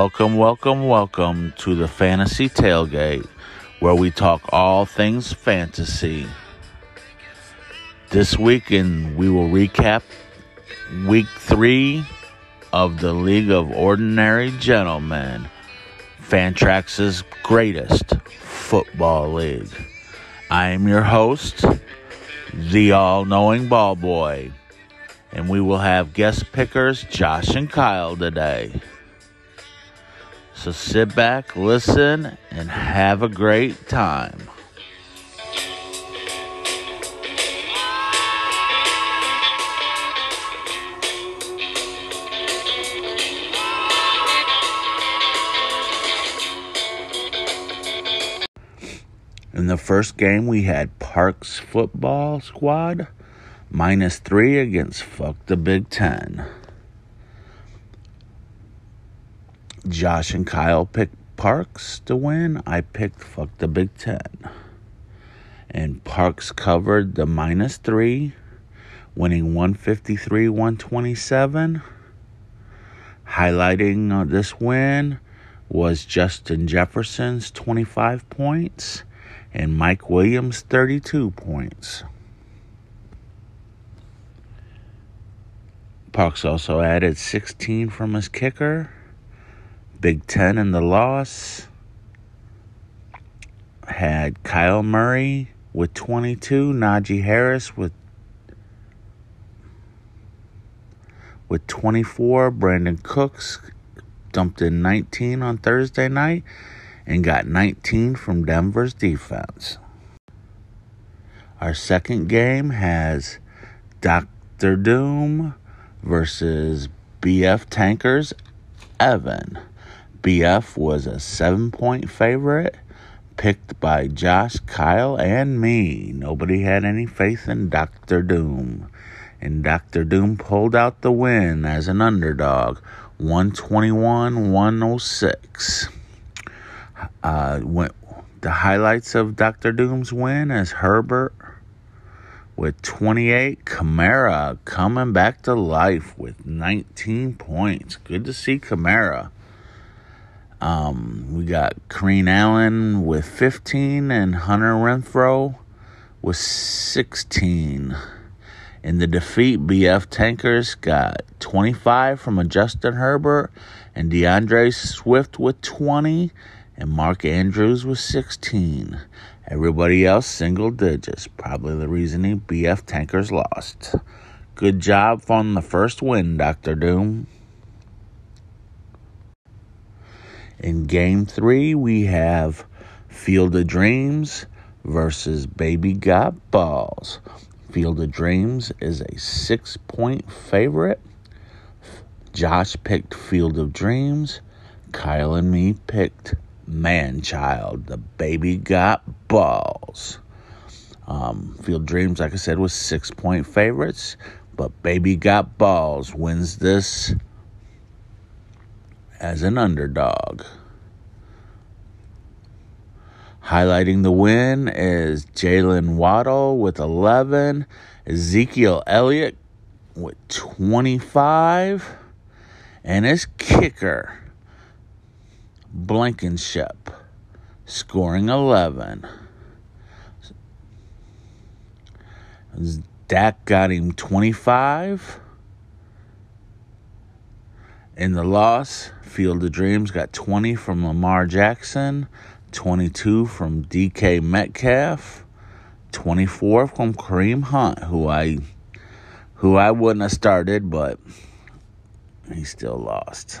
Welcome, welcome, welcome to the Fantasy Tailgate, where we talk all things fantasy. This weekend, we will recap week three of the League of Ordinary Gentlemen, Fantrax's greatest football league. I am your host, the all knowing ball boy, and we will have guest pickers Josh and Kyle today. So sit back, listen, and have a great time. In the first game, we had Parks football squad minus three against Fuck the Big Ten. Josh and Kyle picked Parks to win. I picked Fuck the Big Ten. And Parks covered the minus three, winning 153 127. Highlighting uh, this win was Justin Jefferson's 25 points and Mike Williams 32 points. Parks also added 16 from his kicker. Big Ten in the loss had Kyler Murray with 22, Najee Harris with with 24, Brandin Cooks dumped in 19 on Thursday night and got 19 from Denver's defense. Our second game has Dr. Doom versus BF Tankers Evan. BF was a seven point favorite picked by Josh, Kyle, and me. Nobody had any faith in Dr. Doom. And Dr. Doom pulled out the win as an underdog 121 106. Uh, went, the highlights of Dr. Doom's win is Herbert with 28, Kamara coming back to life with 19 points. Good to see Kamara. Um, we got Keenan Allen with 15 and Hunter Renfrow with 16. In the defeat, BF Tankers got 25 from a Justin Herbert and D'Andre Swift with 20 and Mark Andrews with 16. Everybody else single digits. Probably the reasoning BF Tankers lost. Good job on the first win, Dr. Doom. In game three, we have Field of Dreams versus Baby Got Balls. Field of Dreams is a six point favorite. Josh picked Field of Dreams. Kyle and me picked Man Child. The Baby Got Balls. Um, Field Dreams, like I said, was six point favorites, but Baby Got Balls wins this as an underdog. Highlighting the win is Jaylen Waddle with 11, Ezekiel Elliott with 25, and his kicker, Blankenship, scoring 11. Dak got him 25. In the loss, Field of Dreams got 20 from Lamar Jackson, 22 from DK Metcalf, 24 from Kareem Hunt, who I who I wouldn't have started, but he still lost.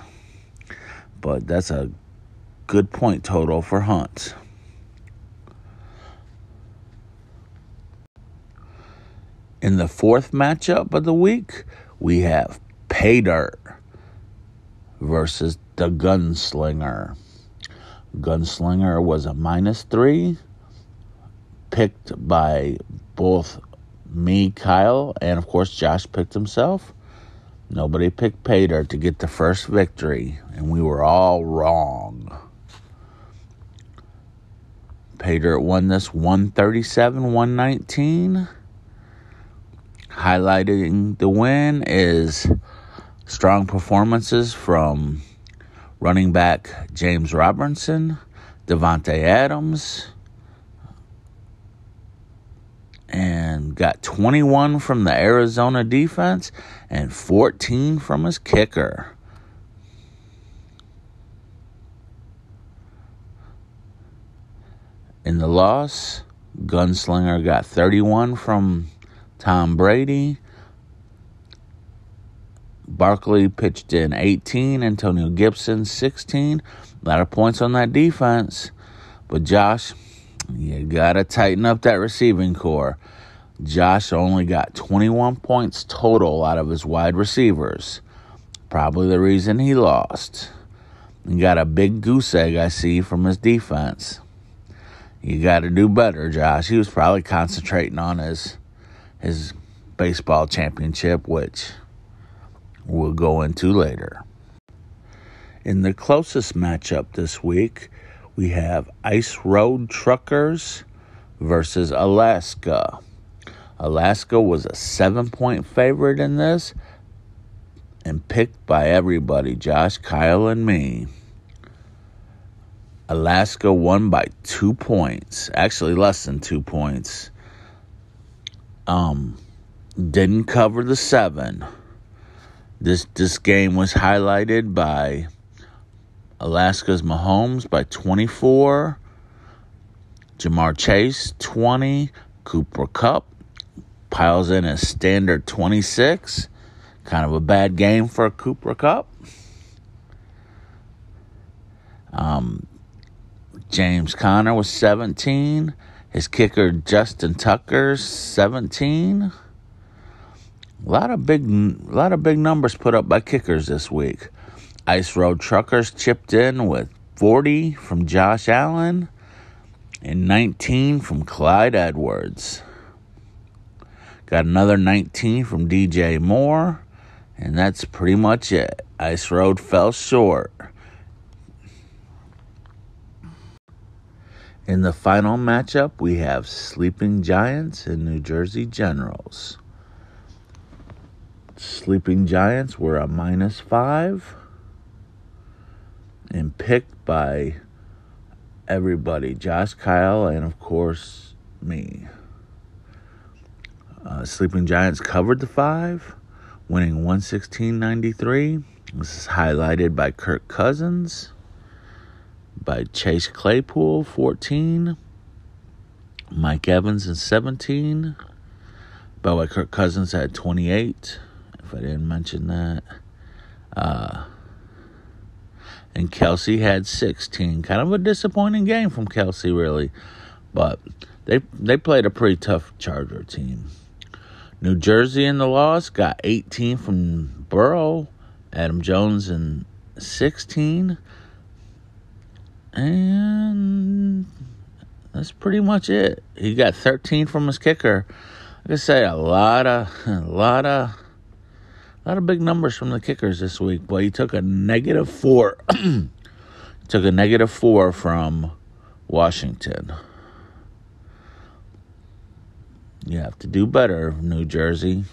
But that's a good point total for Hunt. In the fourth matchup of the week, we have Pay Dirt versus the Gunslinger. Gunslinger was a minus three, picked by both me, Kyle, and of course Josh picked himself. Nobody picked Dirt to get the first victory, and we were all wrong. Dirt won this 137 119. Highlighting the win is strong performances from running back James Robinson, Davante Adams, and got 21 from the Arizona defense and 14 from his kicker. In the loss, Gunslinger got 31 from Tom Brady. Barkley pitched in 18, Antonio Gibson 16. A lot of points on that defense. But Josh, you got to tighten up that receiving corps. Josh only got 21 points total out of his wide receivers. Probably the reason he lost. He got a big goose egg, I see, from his defense. You got to do better, Josh. He was probably concentrating on his his baseball championship, which we'll go into later. In the closest matchup this week, we have Ice Road Truckers versus Alaska. Alaska was a seven point favorite in this and picked by everybody Josh, Kyle, and me. Alaska won by two points, actually less than two points. Um, didn't cover the seven. This this game was highlighted by Alaska's Mahomes by 24, Ja'Marr Chase 20, Cooper Kupp piles in a standard 26. Kind of a bad game for Cooper Kupp. Um, James Conner was 17. His kicker Justin Tucker 17. A lot of big, a lot of big numbers put up by kickers this week. Ice Road Truckers chipped in with 40 from Josh Allen and 19 from Clyde Edwards. Got another 19 from DJ Moore, and that's pretty much it. Ice Road fell short. In the final matchup, we have Sleeping Giants and New Jersey Generals. Sleeping Giants were a minus five and picked by everybody Josh Kyle and, of course, me. Uh, Sleeping Giants covered the five, winning 116.93. This is highlighted by Kirk Cousins by Chase Claypool, 14. Mike Evans in 17. By Kirk Cousins had 28, if I didn't mention that. Uh, and Kelce had 16. Kind of a disappointing game from Kelce, really. But they they played a pretty tough Charger team. New Jersey in the loss got 18 from Burrow. Aaron Jones in 16. And that's pretty much it. He got 13 from his kicker. Like I say, a lot of, a lot of, a lot of big numbers from the kickers this week. But he took a negative four. took a negative four from Washington. You have to do better, New Jersey.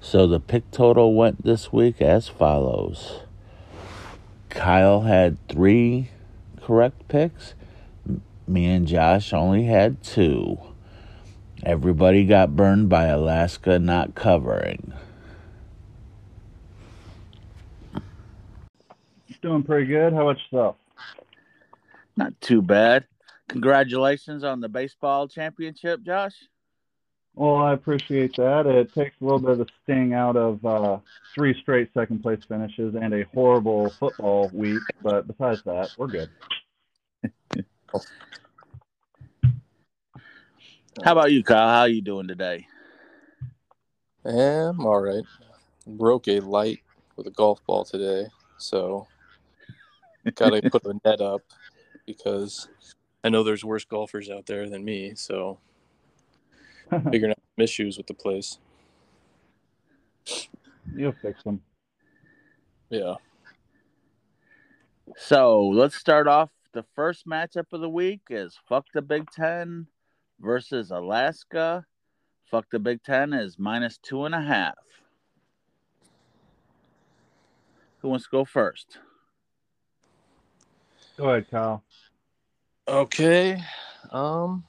So the pick total went this week as follows. Kyle had three correct picks. Me and Josh only had two. Everybody got burned by Alaska not covering. Doing pretty good. How about yourself? Not too bad. Congratulations on the baseball championship, Josh. Well, I appreciate that. It takes a little bit of the sting out of uh, three straight second place finishes and a horrible football week, but besides that, we're good. How about you, Kyle? How are you doing today? I'm all right. Broke a light with a golf ball today, so gotta put a net up because I know there's worse golfers out there than me. So figuring out some issues with the place. You'll fix them. Yeah. So let's start off. The first matchup of the week is fuck the Big Ten versus Alaska. Fuck the Big Ten is minus two and a half. Who wants to go first? Go ahead, Kyle. Okay. Um,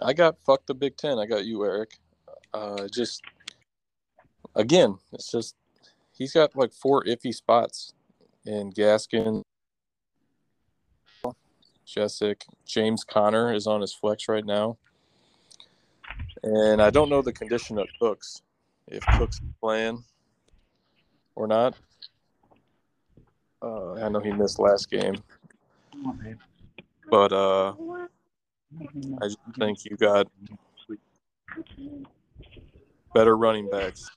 I got fuck the Big Ten. I got you, Eric. Uh, just again, it's just he's got like four iffy spots in Gaskin, Jessic, James Conner is on his flex right now, and I don't know the condition of Cooks, if Cooks is playing or not. Uh, I know he missed last game, but uh, I think you got better running backs.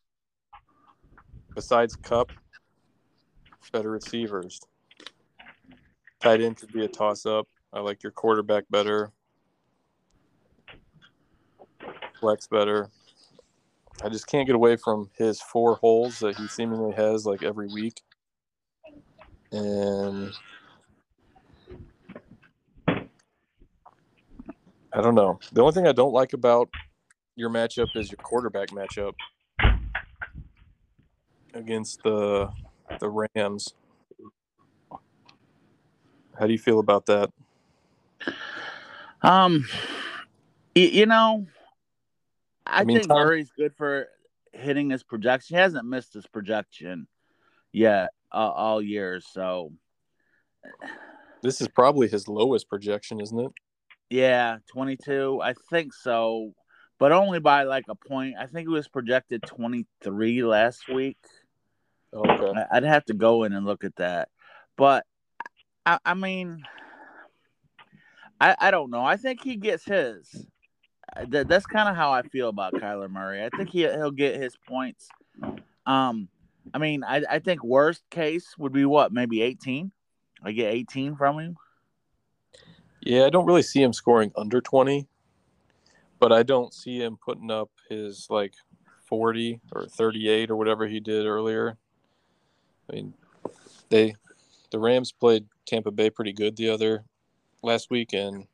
Besides Kupp, better receivers. Tight end could be a toss up. I like your quarterback better. Flex better. I just can't get away from his four holes that he seemingly has like every week. And I don't know. The only thing I don't like about your matchup is your quarterback matchup against the the Rams. How do you feel about that? Um, y- you know, I, I mean, think Tom- Murray's good for hitting his projection. He hasn't missed his projection yet uh, all year. So, This is probably his lowest projection, isn't it? yeah, 22. I think so, but only by like a point. I think it was projected 23 last week. Okay. I'd have to go in and look at that. But I, I mean, I, I don't know. I think he gets his. Uh, That, that's kind of how I feel about Kyler Murray. I think he he'll get his points. Um, I mean, I, I think worst case would be what maybe 18. I get 18 from him. Yeah, I don't really see him scoring under 20, but I don't see him putting up his like 40 or 38 or whatever he did earlier. I mean, they the Rams played Tampa Bay pretty good the other last week and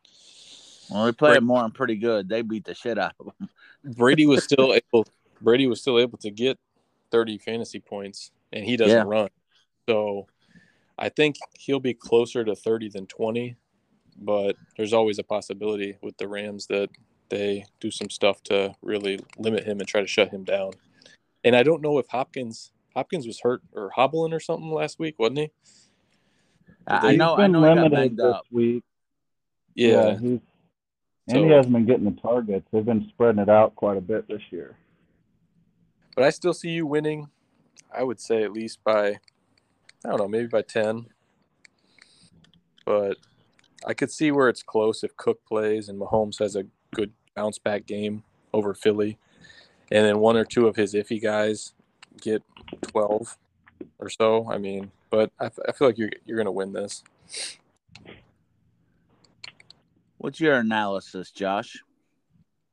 Well, we played Right. more and pretty good. They beat the shit out of him. Brady was still able Brady was still able to get 30 fantasy points and he doesn't Yeah. run. So I think he'll be closer to 30 than 20, but there's always a possibility with the Rams that they do some stuff to really limit him and try to shut him down. And I don't know if Hopkins Hopkins was hurt or hobbling or something last week, wasn't he? I, I know. I know he got banged up. week. Yeah. he's and So- he hasn't been getting the targets. They've been spreading it out quite a bit this year. But I still see you winning. I would say at least by, I don't know, maybe by 10. But I could see where it's close if Cook plays and Mahomes has a good bounce back game over Philly. And then one or two of his iffy guys get 12 or so. I mean, but I, I feel like you're, you're going to win this. What's your analysis, Josh?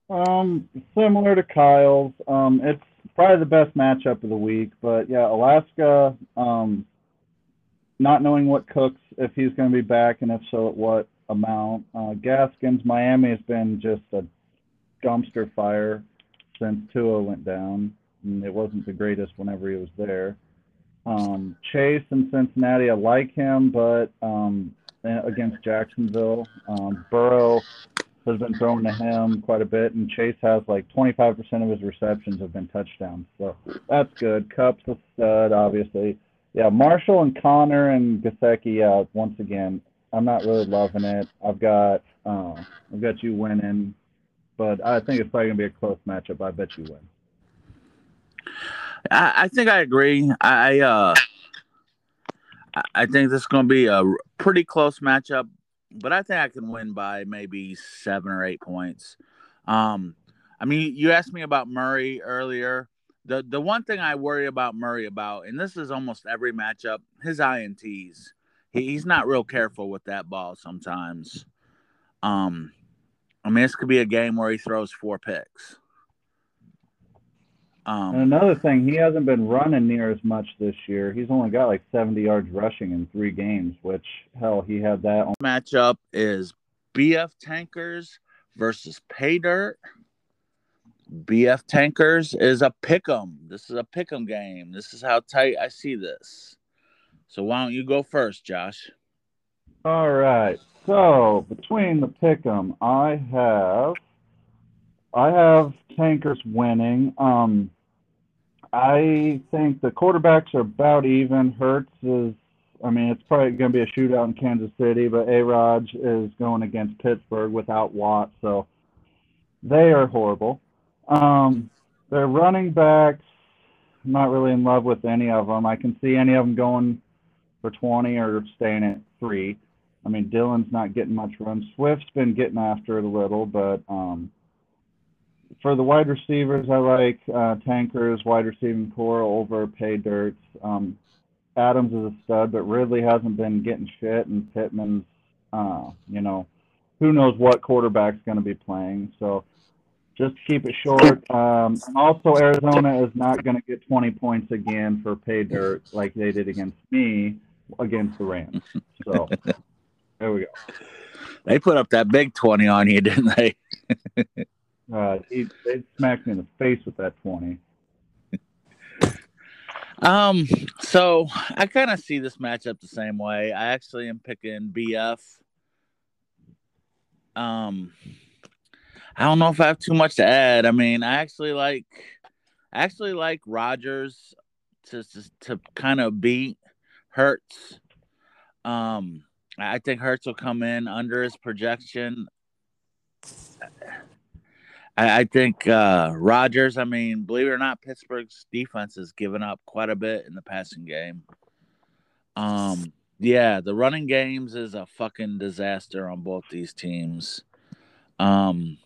Um, similar to Kyle's. Um, it's probably the best matchup of the week, but yeah, Alaska. Um, not knowing what Cooks if he's going to be back, and if so, at what amount. Uh, Gaskins, Miami has been just a dumpster fire since Tua went down. And it wasn't the greatest whenever he was there. Um, Chase in Cincinnati, I like him, but um, against Jacksonville, um, Burrow has been thrown to him quite a bit, and Chase has like 25% of his receptions have been touchdowns. So that's good. Kupp's a stud, obviously. Yeah, Marshall and Conner and Gesicki, yeah, once again, I'm not really loving it. I've got uh, I've got you winning, but I think it's probably gonna be a close matchup. I bet you win. I, I think I agree. I uh, I- think this is going to be a pretty close matchup, but I think I can win by maybe seven or eight points. Um, I mean, you asked me about Murray earlier. The the one thing I worry about Murray about, and this is almost every matchup, his ints. He, he's not real careful with that ball sometimes. Um, I mean, this could be a game where he throws four picks. Um, And another thing, he hasn't been running near as much this year. He's only got like 70 yards rushing in three games, which hell, he had that on. matchup is BF Tankers versus Pay Dirt. BF Tankers is a pick'em. This is a pick'em game. This is how tight I see this. So why don't you go first, Josh? All right. So between the pick'em, I have I have Tankers winning. Um, I think the quarterbacks are about even. Hurts is, I mean, it's probably going to be a shootout in Kansas City, but A. Raj is going against Pittsburgh without Watt, so they are horrible. Um, their running backs, I'm not really in love with any of them. I can see any of them going for 20 or staying at three. I mean, Dillon's not getting much run. Swift's been getting after it a little, but um, for the wide receivers, I like uh, Tankers wide receiving corps over Pay Dirts. Um, Adams is a stud, but Ridley hasn't been getting shit, and Pittman's, uh, you know, who knows what quarterback's going to be playing. So just keep it short. Um, and also, Arizona is not going to get 20 points again for Pay Dirt like they did against me against the Rams. So there we go. They put up that big 20 on you, didn't they? Uh, he, they smacked me in the face with that 20. Um, so I kind of see this matchup the same way. I actually am picking BF. Um, I don't know if I have too much to add. I mean, I actually like, I actually like Rodgers to to, to kind of beat Hurts. Um, I think Hurts will come in under his projection. I, I think uh. I mean, believe it or not, Pittsburgh's defense has given up quite a bit in the passing game. Um, yeah, the running games is a fucking disaster on both these teams. Um,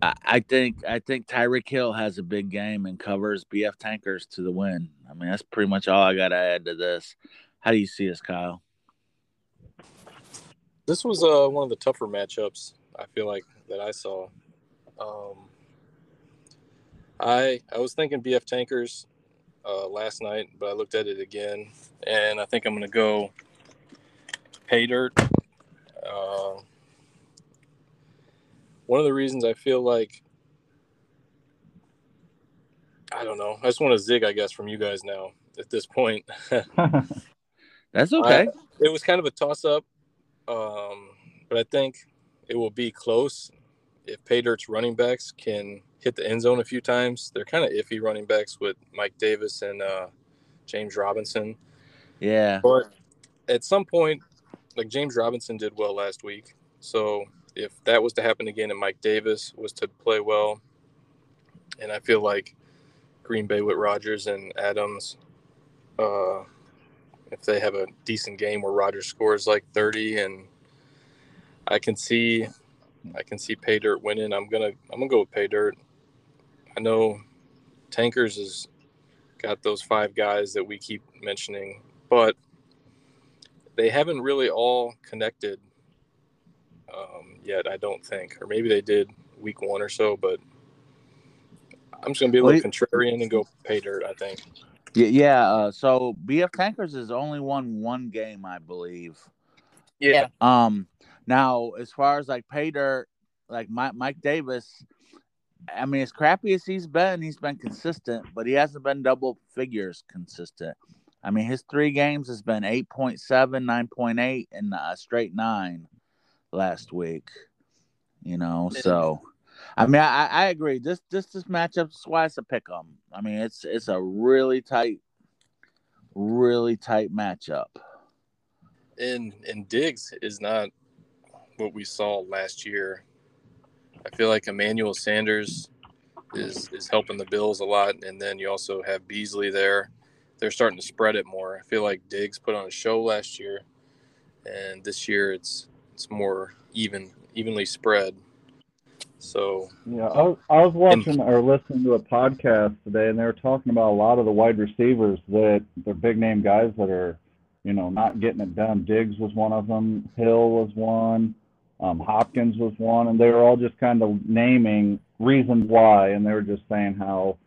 I, I think I think Tyreek Hill has a big game and covers BF Tankers to the win. I mean, that's pretty much all I got to add to this. How do you see this, Kyle? This was uh, one of the tougher matchups I feel like that I saw. Um, I I was thinking BF Tankers uh, last night, but I looked at it again, and I think I'm going to go Pay Dirt. Uh, one of the reasons I feel like I don't know. I just want to zig, I guess, from you guys now at this point. That's okay. I, it was kind of a toss up, um, but I think it will be close if Paydirt's running backs can hit the end zone a few times. They're kind of iffy running backs with Mike Davis and uh, James Robinson. Yeah. But at some point, like James Robinson did well last week. So if that was to happen again and Mike Davis was to play well, and I feel like Green Bay with Rodgers and Adams, uh, if they have a decent game where Rodgers scores like 30 and I can see I can see Pay Dirt winning. I'm gonna I'm gonna go with Pay Dirt. I know Tankers has got those five guys that we keep mentioning, but they haven't really all connected um, yet. I don't think, or maybe they did week one or so. But I'm just gonna be a little contrarian and go Pay Dirt. I think. Yeah, yeah. Uh, so BF Tankers has only won one game, I believe. Yeah. Um. Now, as far as like pay dirt, like Mike, Mike Davis, I mean, as crappy as he's been, he's been consistent, but he hasn't been double figures consistent. I mean, his three games has been 8.7, 9.8, and a straight nine last week. You know, so I mean, I, I agree. This this this matchup is why it's a pick 'em. I mean, it's it's a really tight, really tight matchup. And and Diggs is not what we saw last year. I feel like Emmanuel Sanders is is helping the Bills a lot, and then you also have Beasley there. They're starting to spread it more. I feel like Diggs put on a show last year, and this year it's it's more even evenly spread. So yeah, I was, I was watching or listening to a podcast today, and they were talking about a lot of the wide receivers that they're big name guys that are, you know, not getting it done. Diggs was one of them. Hill was one. Um, Hopkins was one, and they were all just kind of naming reasons why, and they were just saying how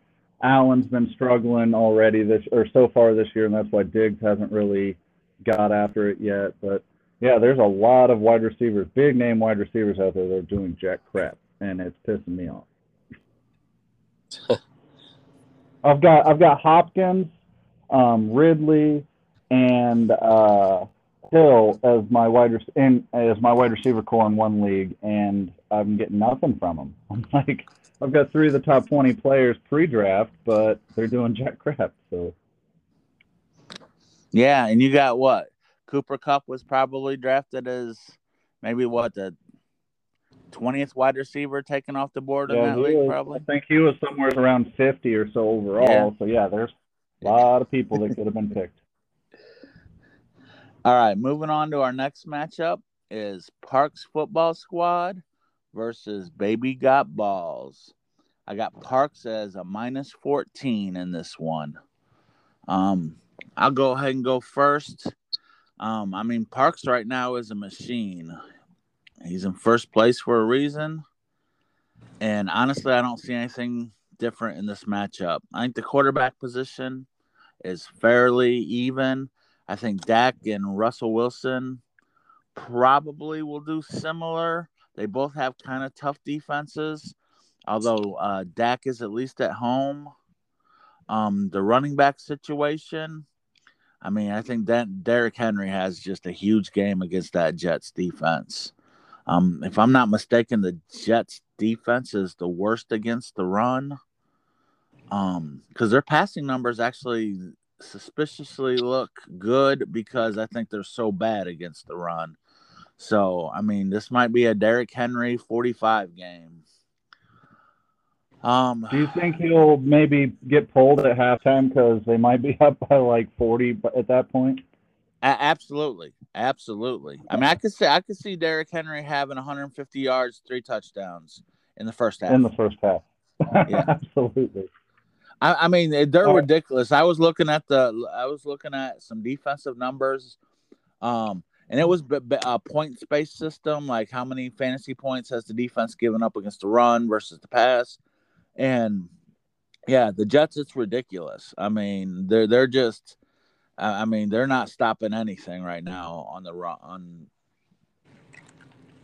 Allen's been struggling already this or so far this year, and that's why Diggs hasn't really got after it yet. But yeah, there's a lot of wide receivers, big name wide receivers out there that are doing jack crap, and it's pissing me off. I've got I've got Hopkins, um, Ridley, and uh, Hill as my wide rec- and as my wide receiver corps in one league, and I'm getting nothing from them. I'm like, I've got three of the top 20 players pre-draft, but they're doing jack crap. So Yeah, and you got what? Cooper Kupp was probably drafted as maybe what the twentieth wide receiver taken off the board in that league, was- probably. I think he was somewhere around 50 or so overall. Yeah. So yeah, there's a lot of people that could have been picked. All right, moving on to our next matchup is Parks Football Squad versus Baby Got Balls. I got Parks as a minus 14 in this one. Um, I'll go ahead and go first. Um, I mean, Parks right now is a machine. He's in first place for a reason. And honestly, I don't see anything different in this matchup. I think the quarterback position is fairly even. I think Dak and Russell Wilson probably will do similar. They both have kind of tough defenses, although uh, Dak is at least at home. Um, the running back situation, I mean, I think that Derrick Henry has just a huge game against that Jets defense. Um, if I'm not mistaken, the Jets defense is the worst against the run. Um, because their passing numbers actually suspiciously look good because I think they're so bad against the run. So, I mean, this might be a Derrick Henry 45 game. Um, Do you think he'll maybe get pulled at halftime because they might be up by like 40 b- at that point? absolutely, absolutely. I mean, I could say I could see Derrick Henry having 150 yards, three touchdowns in the first half. In the first half. Yeah. Absolutely. I, I mean, they- they're Oh. ridiculous. I was looking at the, I was looking at some defensive numbers, um, and it was b- b- a point space system, like how many fantasy points has the defense given up against the run versus the pass, and yeah, the Jets, it's ridiculous. I mean, they're they're just, I I mean, they're not stopping anything right now on the run on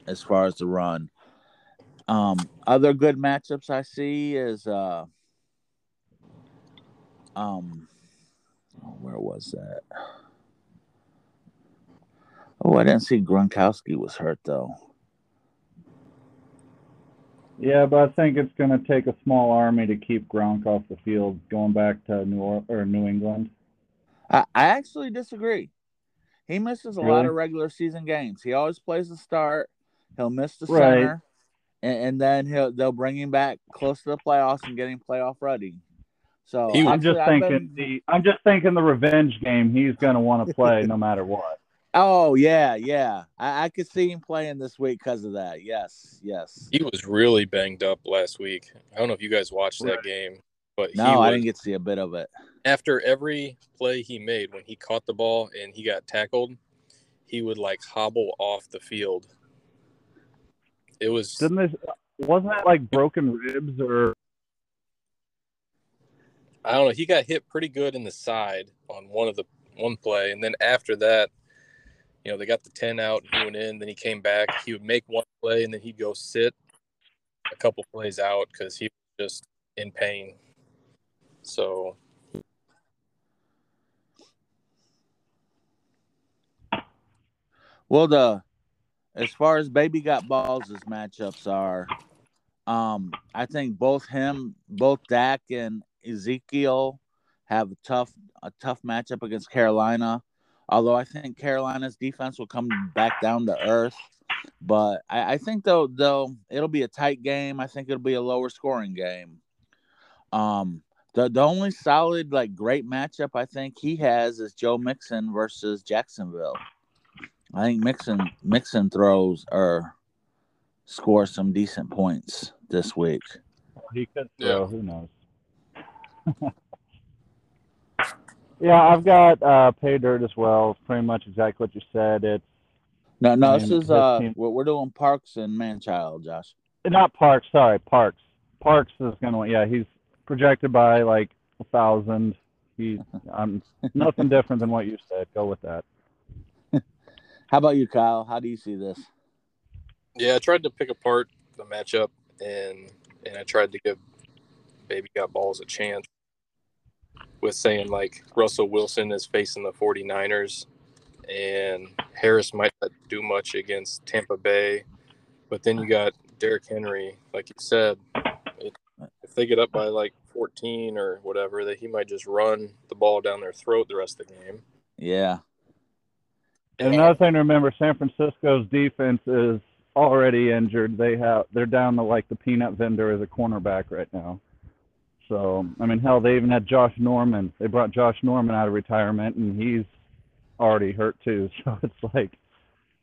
as far as the run. Um, other good matchups I see is uh um oh, where was that? Oh, I didn't see Gronkowski was hurt though. Yeah, but I think it's going to take a small army to keep Gronk off the field going back to New or-, or New England. I, I actually disagree. He misses a lot of regular season games. He always plays the start. He'll miss the Right. center, and, and then he'll they'll bring him back close to the playoffs and get him playoff ready. So He was- I'm just I've thinking been- the I'm just thinking the revenge game he's going to want to play no matter what. Oh yeah, yeah. I, I could see him playing this week because of that. Yes, yes. He was really banged up last week. I don't know if you guys watched that game, but he No, I was, didn't get to see a bit of it. after every play he made when he caught the ball and he got tackled, he would like hobble off the field. It was Didn't this wasn't that like broken ribs or I don't know. He got hit pretty good in the side on one of the one play, and then after that, you know, they got the ten out. He went in, then he came back. He would make one play, and then he'd go sit a couple plays out because he was just in pain. So Well, the as far as baby got balls as matchups are, um, I think both him, both Dak and Ezekiel have a tough a tough matchup against Carolina. Although I think Carolina's defense will come back down to earth, but I, I think though though it'll be a tight game. I think it'll be a lower scoring game. Um, the the only solid like great matchup I think he has is Joe Mixon versus Jacksonville. I think Mixon Mixon throws or scores some decent points this week. he could Yeah. who knows. yeah, I've got uh pay dirt as well. It's pretty much exactly what you said. It's No, no, I this is his uh team- we're, we're doing Parks and Manchild, Josh. not Parks, sorry, Parks. Parks is gonna yeah, he's projected by like a thousand. He I'm nothing different than what you said. Go with that. How about you, Kyle? How do you see this? Yeah, I tried to pick apart the matchup and and I tried to give Baby Got Balls a chance with saying like Russell Wilson is facing the 49ers and Harris might not do much against Tampa Bay. But then you got Derrick Henry, like you said, it, if they get up by like 14 or whatever, that he might just run the ball down their throat the rest of the game. Yeah. And another thing to remember, San Francisco's defense is already injured. They have they're down to like the peanut vendor as a cornerback right now. So I mean, hell, they even had Josh Norman. They brought Josh Norman out of retirement, and he's already hurt too. So it's like,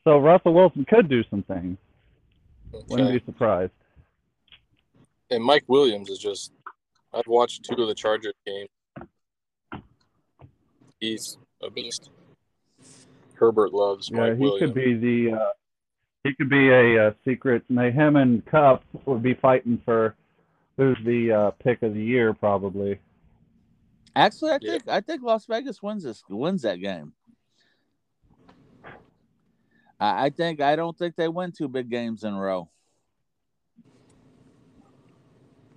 so Russell Wilson could do some things. Wouldn't be surprised. And Mike Williams is just, I've watched two of the Chargers games. He's a beast. Herbert loves Yeah, Mike he Williams. could be the uh, he could be a, uh secret. Him and Kupp would be fighting for who's the uh, pick of the year probably. Actually, I Yeah. think I think Las Vegas wins this wins that game. I, I think I don't think they win two big games in a row.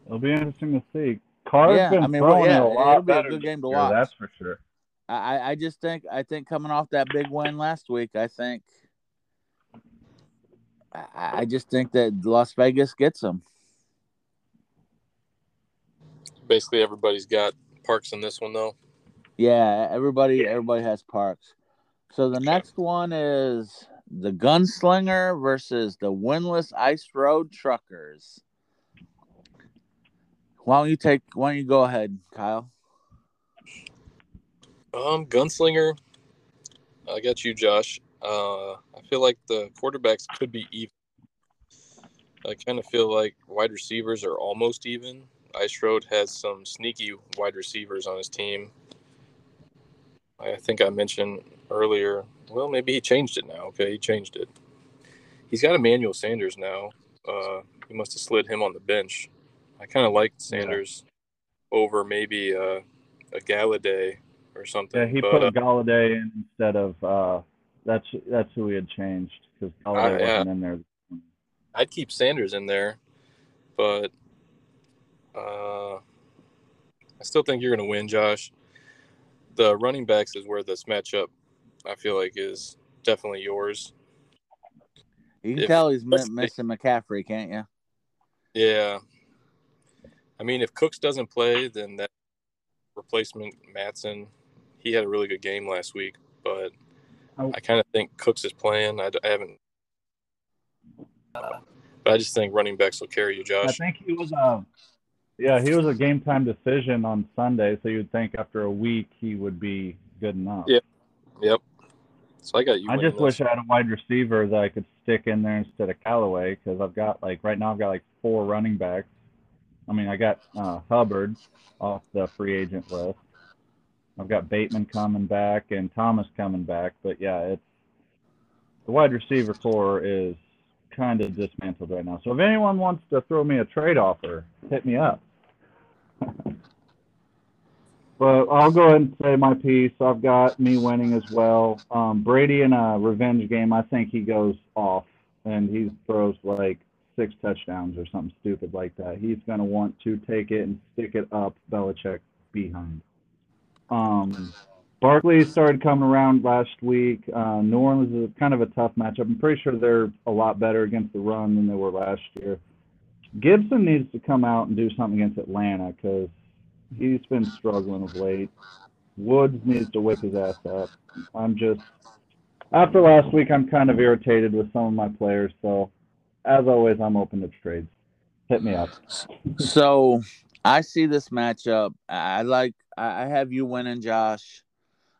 It'll be interesting to see. Carr's Yeah, been I mean, well, yeah, it a lot it'll be a good game to year, watch. That's for sure. I, I- I just think I think coming off that big win last week, I think I, I just think that Las Vegas gets them. Basically, everybody's got parks in this one, though. Yeah, everybody everybody has parks. So the next one is the Gunslinger versus the Windless Ice Road Truckers. Why don't you take? Why don't you go ahead, Kyle? Um, Gunslinger. I got you, Josh. Uh, I feel like the quarterbacks could be even. I kind of feel like wide receivers are almost even. Ice Road has some sneaky wide receivers on his team. I think I mentioned earlier. Well, maybe he changed it now. Okay, he changed it. He's got Emmanuel Sanders now. Uh, he must have slid him on the bench. I kind of like Sanders over maybe uh, a Golladay or something. Yeah, he but, put uh, Golladay in instead of uh, that's that's who he had changed because Golladay wasn't in there. I'd keep Sanders in there, but uh, I still think you're going to win, Josh. The running backs is where this matchup I feel like is definitely yours. You can If- tell he's mi- let's missing McCaffrey, can't you? Yeah. I mean, if Cooks doesn't play, then that replacement Mattison, he had a really good game last week, but Oh. I kind of think Cooks is playing. I haven't, but I just think running backs will carry you, Josh. I think he was a yeah he was a game time decision on Sunday, so you'd think after a week he would be good enough. Yeah. Yep. So I got you. I just wish. I had a wide receiver that I could stick in there instead of Callaway because I've got like right now I've got like four running backs. I mean I got uh, Hubbard off the free agent list. I've got Bateman coming back and Thomas coming back, but yeah, it's the wide receiver corps is kind of dismantled right now. So if anyone wants to throw me a trade offer, hit me up. But I'll go ahead and say my piece. I've got me winning as well. Um, Brady in a revenge game, I think he goes off and he throws like six touchdowns or something stupid like that. He's going to want to take it and stick it up Belichick behind. Um, Barkley started coming around last week. Uh, New Orleans is kind of a tough matchup. I'm pretty sure they're a lot better against the run than they were last year. Gibson needs to come out and do something against Atlanta because he's been struggling of late. Woods needs to whip his ass up. I'm just after last week, I'm kind of irritated with some of my players. So, as always, I'm open to trades. Hit me up. So I see this matchup. I like. I have you winning, Josh.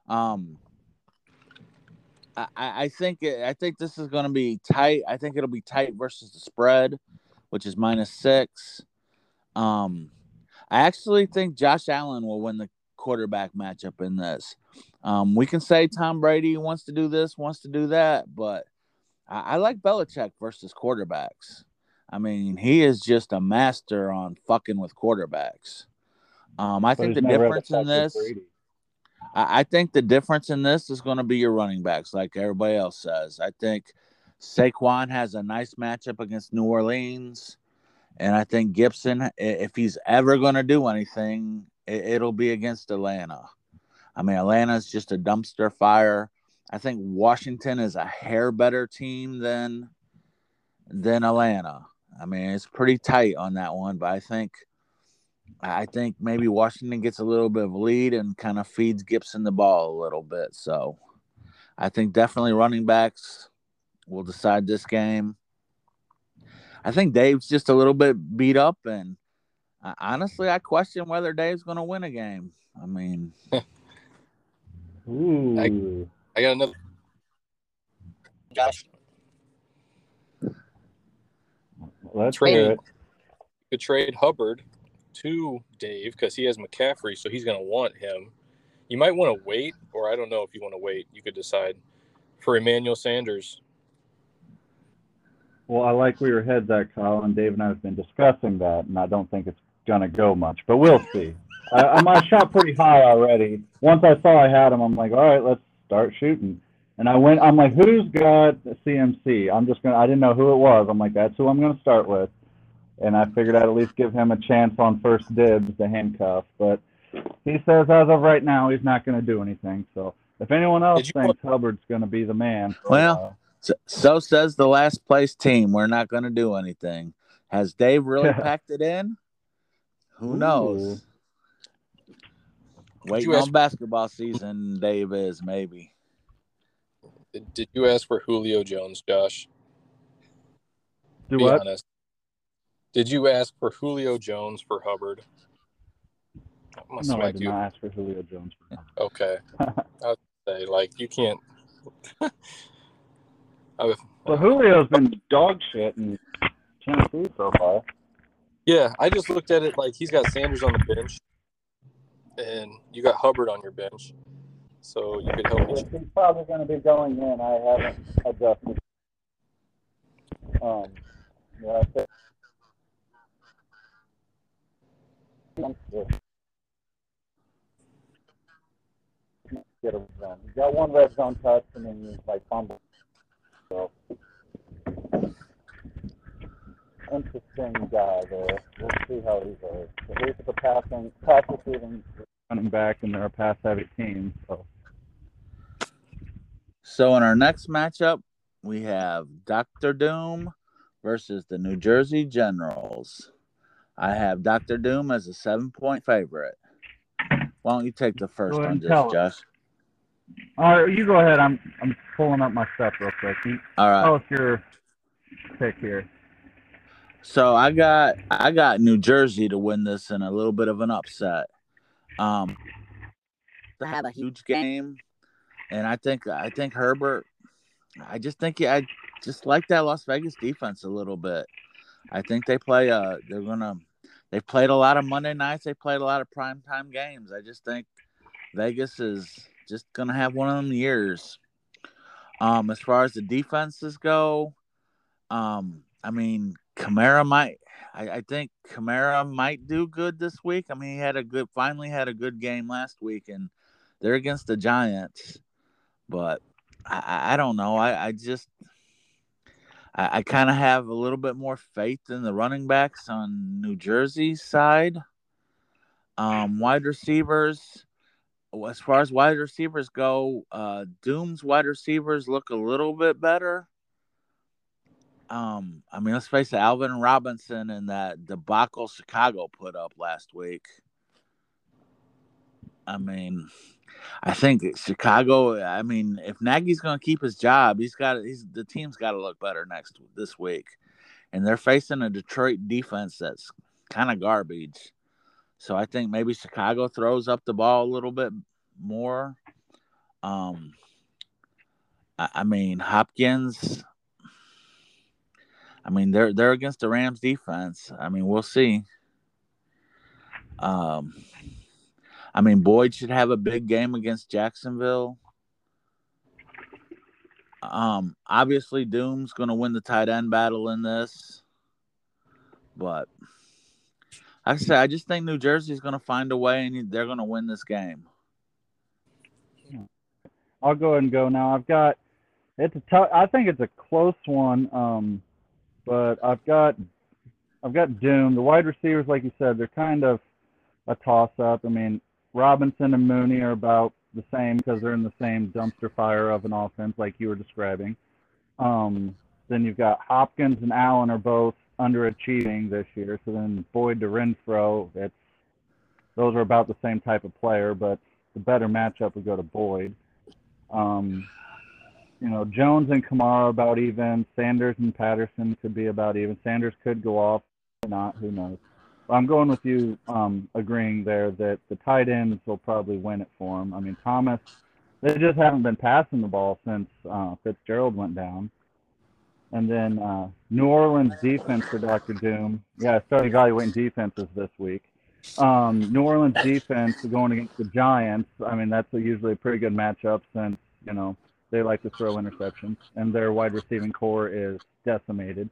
Um, I, I think I think this is going to be tight. I think it'll be tight versus the spread, which is minus six. Um, I actually think Josh Allen will win the quarterback matchup in this. Um, we can say Tom Brady wants to do this, wants to do that, but I, I like Belichick versus quarterbacks. I mean, he is just a master on fucking with quarterbacks. Um, I But think the he's never had to difference in this, I, I think the difference in this is going to be your running backs, like everybody else says. I think Saquon has a nice matchup against New Orleans. And I think Gibson, if he's ever going to do anything, it'll be against Atlanta. I mean, Atlanta's just a dumpster fire. I think Washington is a hair better team than than Atlanta. I mean, it's pretty tight on that one, but I think I think maybe Washington gets a little bit of a lead and kind of feeds Gibson the ball a little bit. So I think definitely running backs will decide this game. I think Dave's just a little bit beat up, and uh, honestly, I question whether Dave's going to win a game. I mean, Ooh. I, I got another. Josh, Let's Trade. it. you could trade Hubbard to Dave because he has McCaffrey, so he's going to want him. You might want to wait, or I don't know if you want to wait. You could decide for Emmanuel Sanders. Well, I like where your head's at, Kyle, and Dave and I have been discussing that, and I don't think it's gonna go much, but we'll see. I, I'm I shot pretty high already. Once I saw I had him, I'm like, all right, let's start shooting. And I went, I'm like, who's got CMC? I'm just gonna. I didn't know who it was. I'm like, that's who I'm gonna start with, and I figured I'd at least give him a chance on first dibs to handcuff. But he says as of right now, he's not gonna do anything. So if anyone else Did you thinks Hubbard's gonna be the man, Well, uh, so, so says the last place team. We're not going to do anything. Has Dave really packed it in? Who knows? Waiting you ask- on basketball season, Dave is maybe. Did, did you ask for Julio Jones, Josh? do Be what? honest. Did you ask for Julio Jones for Hubbard? I must No, I did you. not ask for Julio Jones. Okay. I would say like you can't. Well, Julio's been dog shit in Tennessee so far. yeah, I just looked at it like he's got Sanders on the bench, and you got Hubbard on your bench, so you could help. He's probably going to be going in. I haven't adjusted. Um, yeah, Get a zone. He's got one red zone touch, and then he's like fumble. So, interesting guy there. We'll see how he goes. At least the passing, pass receiving running back, and they're a pass heavy team. So. So in our next matchup, we have Doctor Doom versus the New Jersey Generals. I have Doctor Doom as a seven point favorite. Why don't you take the first one, just on and this, tell us. Josh? All right, you go ahead. I'm I'm pulling up my stuff real quick. You All right. tell us your pick here. So I got I got New Jersey to win this in a little bit of an upset. Um, to have a huge game, and I think I think Herbert. I just think I just like that Las Vegas defense a little bit. I think they play. Uh, they're gonna. They played a lot of Monday nights. They played a lot of primetime games. I just think Vegas is just gonna have one of them years. Um, as far as the defenses go, um, I mean, Kamara might. I, I think Kamara might do good this week. I mean, he had a good, finally had a good game last week, and they're against the Giants. But I, I- don't know. I, I just, I, I kind of have a little bit more faith in the running backs on New Jersey's side. Um, wide receivers. As far as wide receivers go, uh, Doom's wide receivers look a little bit better. Um, I mean, let's face it, Allen Robinson and that debacle Chicago put up last week. I mean, I think Chicago. I mean, if Nagy's going to keep his job, he's got he's the team's got to look better next this week, and they're facing a Detroit defense that's kind of garbage. So I think maybe Chicago throws up the ball a little bit more. Um, I, I mean Hopkins. I mean they're they're against the Rams defense. I mean we'll see. Um, I mean Boyd should have a big game against Jacksonville. Um, obviously Doom's going to win the tight end battle in this, but like I said, I just think New Jersey's going to find a way and they're going to win this game. I'll go ahead and go now. I've got it's a tough. I think it's a close one. Um, but I've got I've got Doom. The wide receivers, like you said, they're kind of a toss up. I mean, Robinson and Mooney are about the same because they're in the same dumpster fire of an offense, like you were describing. Um, then you've got Hopkins and Allen are both underachieving this year. So then Boyd to Renfrow, it's those are about the same type of player, but the better matchup would go to Boyd. Um, you know, Jones and Kamara about even. Sanders and Patterson could be about even. Sanders could go off or not. Who knows? I'm going with you, um, agreeing there that the tight ends will probably win it for him. I mean, Thomas, they just haven't been passing the ball since uh, Fitzgerald went down. And then uh, New Orleans defense for Dr. Doom. Yeah, I started evaluating defenses this week. Um, New Orleans defense going against the Giants. I mean, that's a, usually a pretty good matchup since, you know, they like to throw interceptions, and their wide receiving corps is decimated.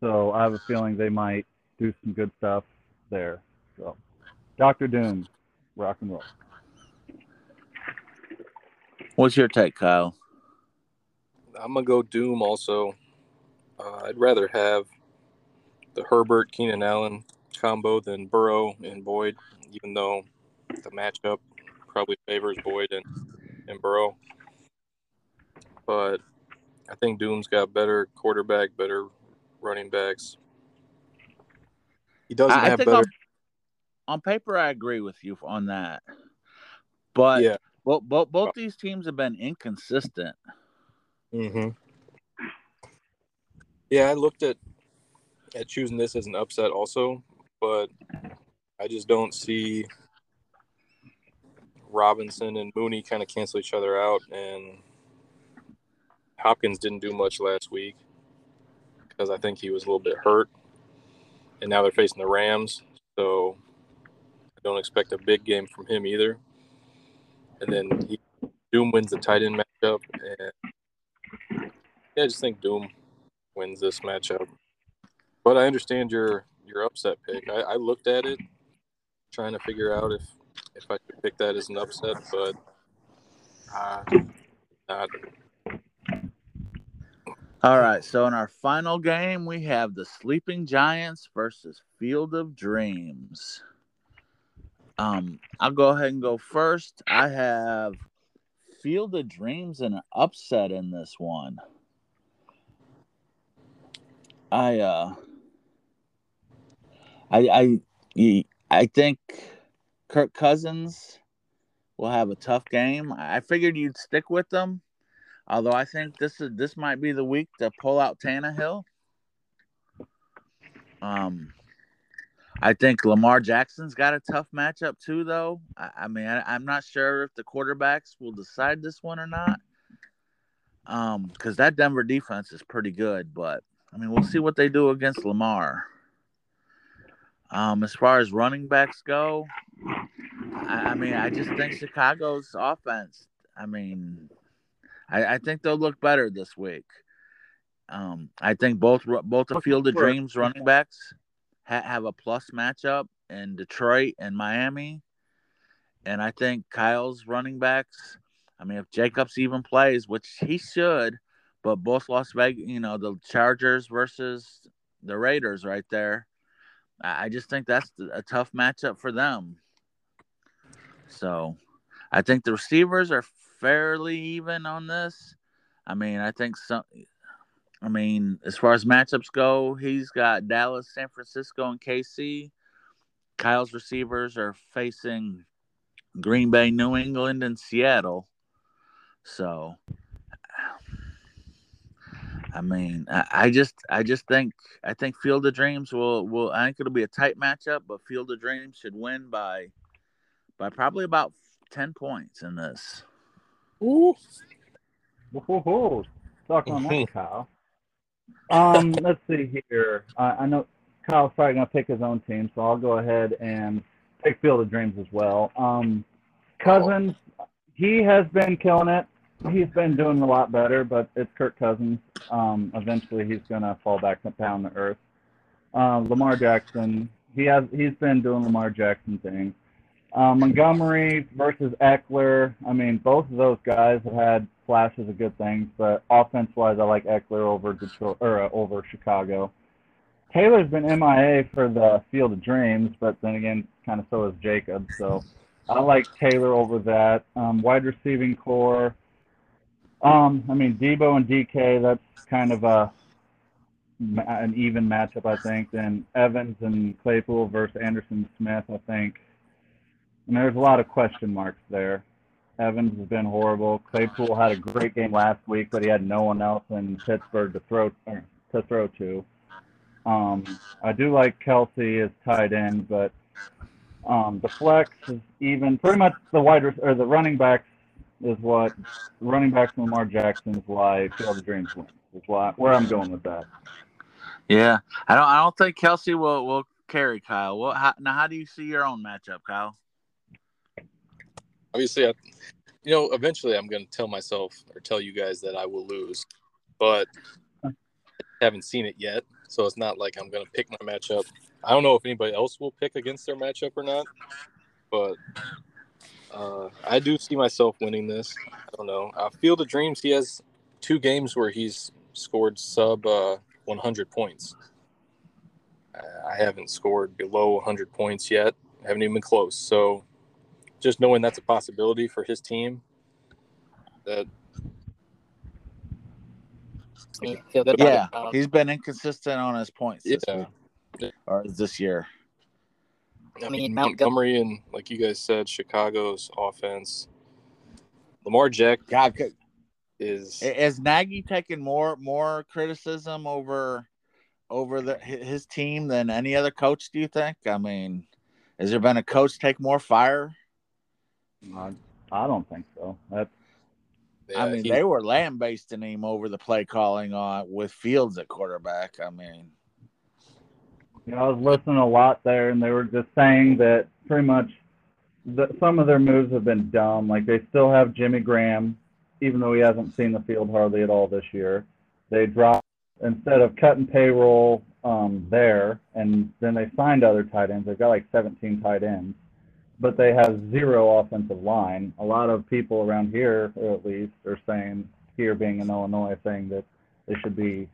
So I have a feeling they might do some good stuff there. So, Doctor Doom, rock and roll. What's your take, Kyle? I'm gonna go Doom also. Uh, I'd rather have the Herbert Keenan Allen combo than Burrow and Boyd, even though the matchup probably favors Boyd and, and Burrow. But I think Doom's got better quarterback, better running backs. He doesn't I, I have think better. on, on paper, I agree with you on that. But Yeah. both, both, both these teams have been inconsistent. Mm-hmm. Yeah, I looked at at choosing this as an upset also, but I just don't see Robinson and Mooney kind of cancel each other out, and Hopkins didn't do much last week because I think he was a little bit hurt, and now they're facing the Rams, so I don't expect a big game from him either. And then he, Doom wins the tight end matchup, and yeah, I just think Doom wins this matchup. But I understand your your upset pick. I, I looked at it, trying to figure out if if I could pick that as an upset, but uh, not. All right. So in our final game, we have the Sleeping Giants versus Field of Dreams. Um, I'll go ahead and go first. I have Field of Dreams and an upset in this one. I uh I I I think Kirk Cousins will have a tough game. I figured you'd stick with them. Although I think this is this might be the week to pull out Tannehill. Um, I think Lamar Jackson's got a tough matchup too, though. I, I mean, I, I'm not sure if the quarterbacks will decide this one or not. Um, because that Denver defense is pretty good, but I mean, we'll see what they do against Lamar. Um, as far as running backs go, I, I mean, I just think Chicago's offense. I mean, I, I think they'll look better this week. Um, I think both both the Field of Dreams running backs ha- have a plus matchup in Detroit and Miami, and I think Kyle's running backs. I mean, if Jacobs even plays, which he should, but both Las Vegas, you know, the Chargers versus the Raiders, right there. I just think that's a tough matchup for them. So, I think the receivers are fairly even on this. I mean, I think some. I mean, as far as matchups go, he's got Dallas, San Francisco, and KC. Kyle's receivers are facing Green Bay, New England, and Seattle. So, I mean, I, I just, I just think, I think Field of Dreams will, will. I think it'll be a tight matchup, but Field of Dreams should win by, by probably about ten points in this. Ooh. Whoa, talk on that, Kyle. Um, let's see here. I, I know Kyle's probably going to pick his own team, so I'll go ahead and pick Field of Dreams as well. Um, Cousins, he has been killing it. He's been doing a lot better, but it's Kirk Cousins. Um, eventually, he's to fall back down to earth. Uh, Lamar Jackson, he has he's been doing Lamar Jackson things. Um, Montgomery versus Ekeler. I mean, both of those guys have had flashes of good things, but offense-wise, I like Ekeler over Detroit or uh, over Chicago. Taylor's been MIA for the Field of Dreams, but then again, kind of so is Jacob. So I like Taylor over that. Um, wide receiving corps. Um, I mean, Deebo and DK. That's kind of a an even matchup, I think. Then Evans and Claypool versus Anderson Smith. I think. And there's a lot of question marks there. Evans has been horrible. Claypool had a great game last week, but he had no one else in Pittsburgh to throw to throw to. Um, I do like Kelce as tight end, but um, the flex is even. Pretty much the wide or the running backs is what running backs from Lamar Jackson is why Field of Dreams wins. Is why where I'm going with that. Yeah, I don't. I don't think Kelce will will carry Kyle. Well, how, now how do you see your own matchup, Kyle? Obviously, I, you know, eventually I'm going to tell myself or tell you guys that I will lose, but I haven't seen it yet. So it's not like I'm going to pick my matchup. I don't know if anybody else will pick against their matchup or not, but uh, I do see myself winning this. I don't know. Uh, Field of Dreams, he has two games where he's scored sub uh, 100 points. I haven't scored below 100 points yet. I haven't even been close. So just knowing that's a possibility for his team, that feel Yeah, it. he's been inconsistent on his points this Yeah. or this year. I I mean, mean, Mount Montgomery and like you guys said, Chicago's offense. Lamar Jack God, could- is is Nagy taking more more criticism over over the his team than any other coach? Do you think? I mean, has there been a coach take more fire? I, I don't think so. That's I mean, he- they were lambasting him over the play calling on with Fields at quarterback. I mean, You know, I was listening a lot there, and they were just saying that pretty much the, some of their moves have been dumb. Like they still have Jimmy Graham, even though he hasn't seen the field hardly at all this year. They dropped instead of cutting payroll um, there, and then they signed other tight ends. They've got like 17 tight ends, but they have zero offensive line. A lot of people around here, at least, are saying here being in Illinois, saying that they should be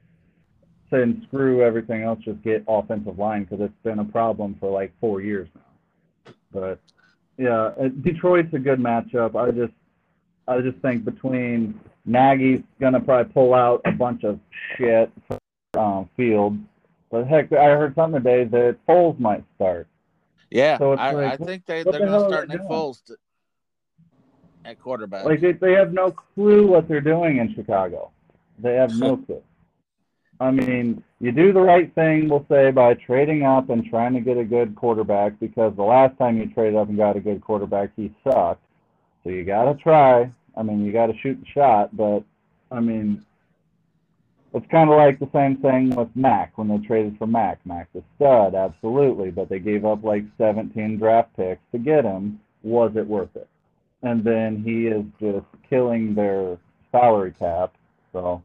saying screw everything else, just get offensive line because it's been a problem for like four years now. But yeah, uh, Detroit's a good matchup. I just, I just think between Nagy's gonna probably pull out a bunch of shit from um, Fields, but heck, I heard something today that Foles might start. yeah, So I, like, I think they they're the to start Nick doing? Foles to, at quarterback. Like they, they have no clue what they're doing in Chicago. They have no clue. I mean, you do the right thing, we'll say, by trading up and trying to get a good quarterback because the last time you traded up and got a good quarterback, he sucked. So you got to try. I mean, you got to shoot the shot, but I mean, it's kind of like the same thing with Mack when they traded for Mack. Mack's a stud, absolutely, but they gave up like 17 draft picks to get him. Was it worth it? And then he is just killing their salary cap. So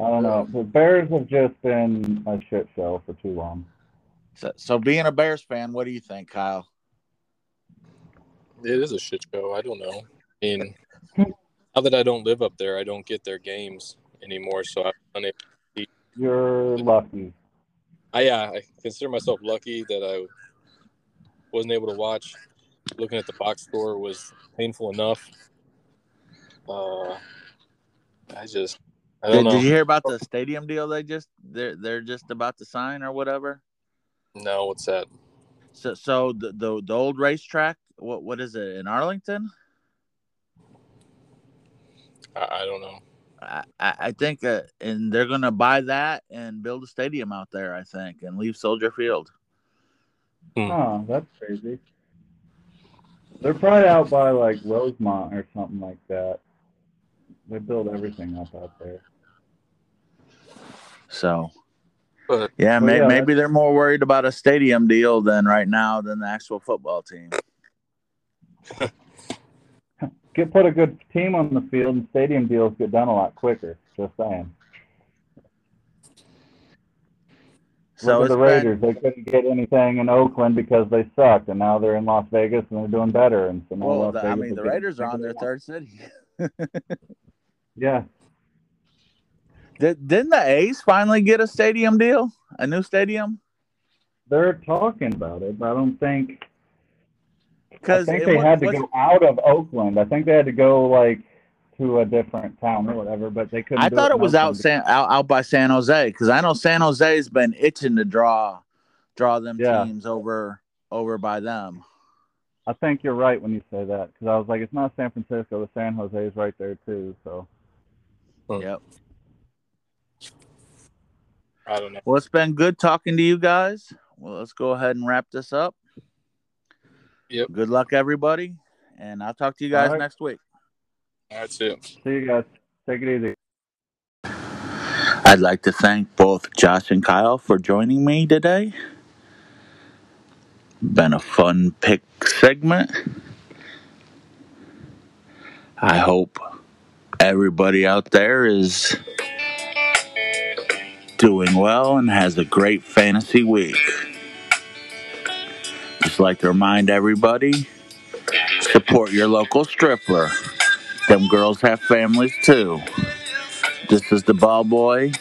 I don't know. The Bears have just been a shit show for too long. so, so being a Bears fan, what do you think, Kyle? it is a shit show. I don't know. I mean, now that I don't live up there, I don't get their games anymore. So I'm unable. You're lucky. I yeah, I consider myself lucky that I wasn't able to watch. Looking at the box score was painful enough. Uh, I just I don't Did, know. did you hear about the stadium deal they just they're they're just about to sign or whatever? No, what's that? So so the the, the old racetrack, what what is it in Arlington? I, I don't know. I, I I think, uh, and they're gonna buy that and build a stadium out there. I think, and leave Soldier Field. Oh, that's crazy. They're probably out by like Rosemont or something like that. They build everything up out there. So, But yeah, Well, may, yeah, maybe they're more worried about a stadium deal than right now than the actual football team. Get put a good team on the field and stadium deals get done a lot quicker. Just saying. So Look at it's the Raiders. They couldn't get anything in Oakland because they sucked, and now they're in Las Vegas and they're doing better. And so well. The, I mean, the Raiders are on their third city. Yeah, Did, didn't the A's finally get a stadium deal? A new stadium? they're talking about it, but I don't think. Because I think they had to go out of Oakland. I think they had to go like to a different town or whatever, but they couldn't. I do thought it it in was out, San, out out by San Jose because I know San Jose's been itching to draw draw them Yeah. teams over over by them. I think you're right when you say that because I was like, it's not San Francisco. The San Jose is right there too. So Yep. I don't know. Well, it's been good talking to you guys. Well, let's go ahead and wrap this up. Yep. Good luck, everybody, and I'll talk to you guys All right. next week. That's it. see you guys. Take it easy. I'd like to thank both Josh and Kyle for joining me today. Been a fun pick segment. I hope everybody out there is doing well and has a great fantasy week. Just like to remind everybody support your local stripper. Them girls have families too. This is the ball boy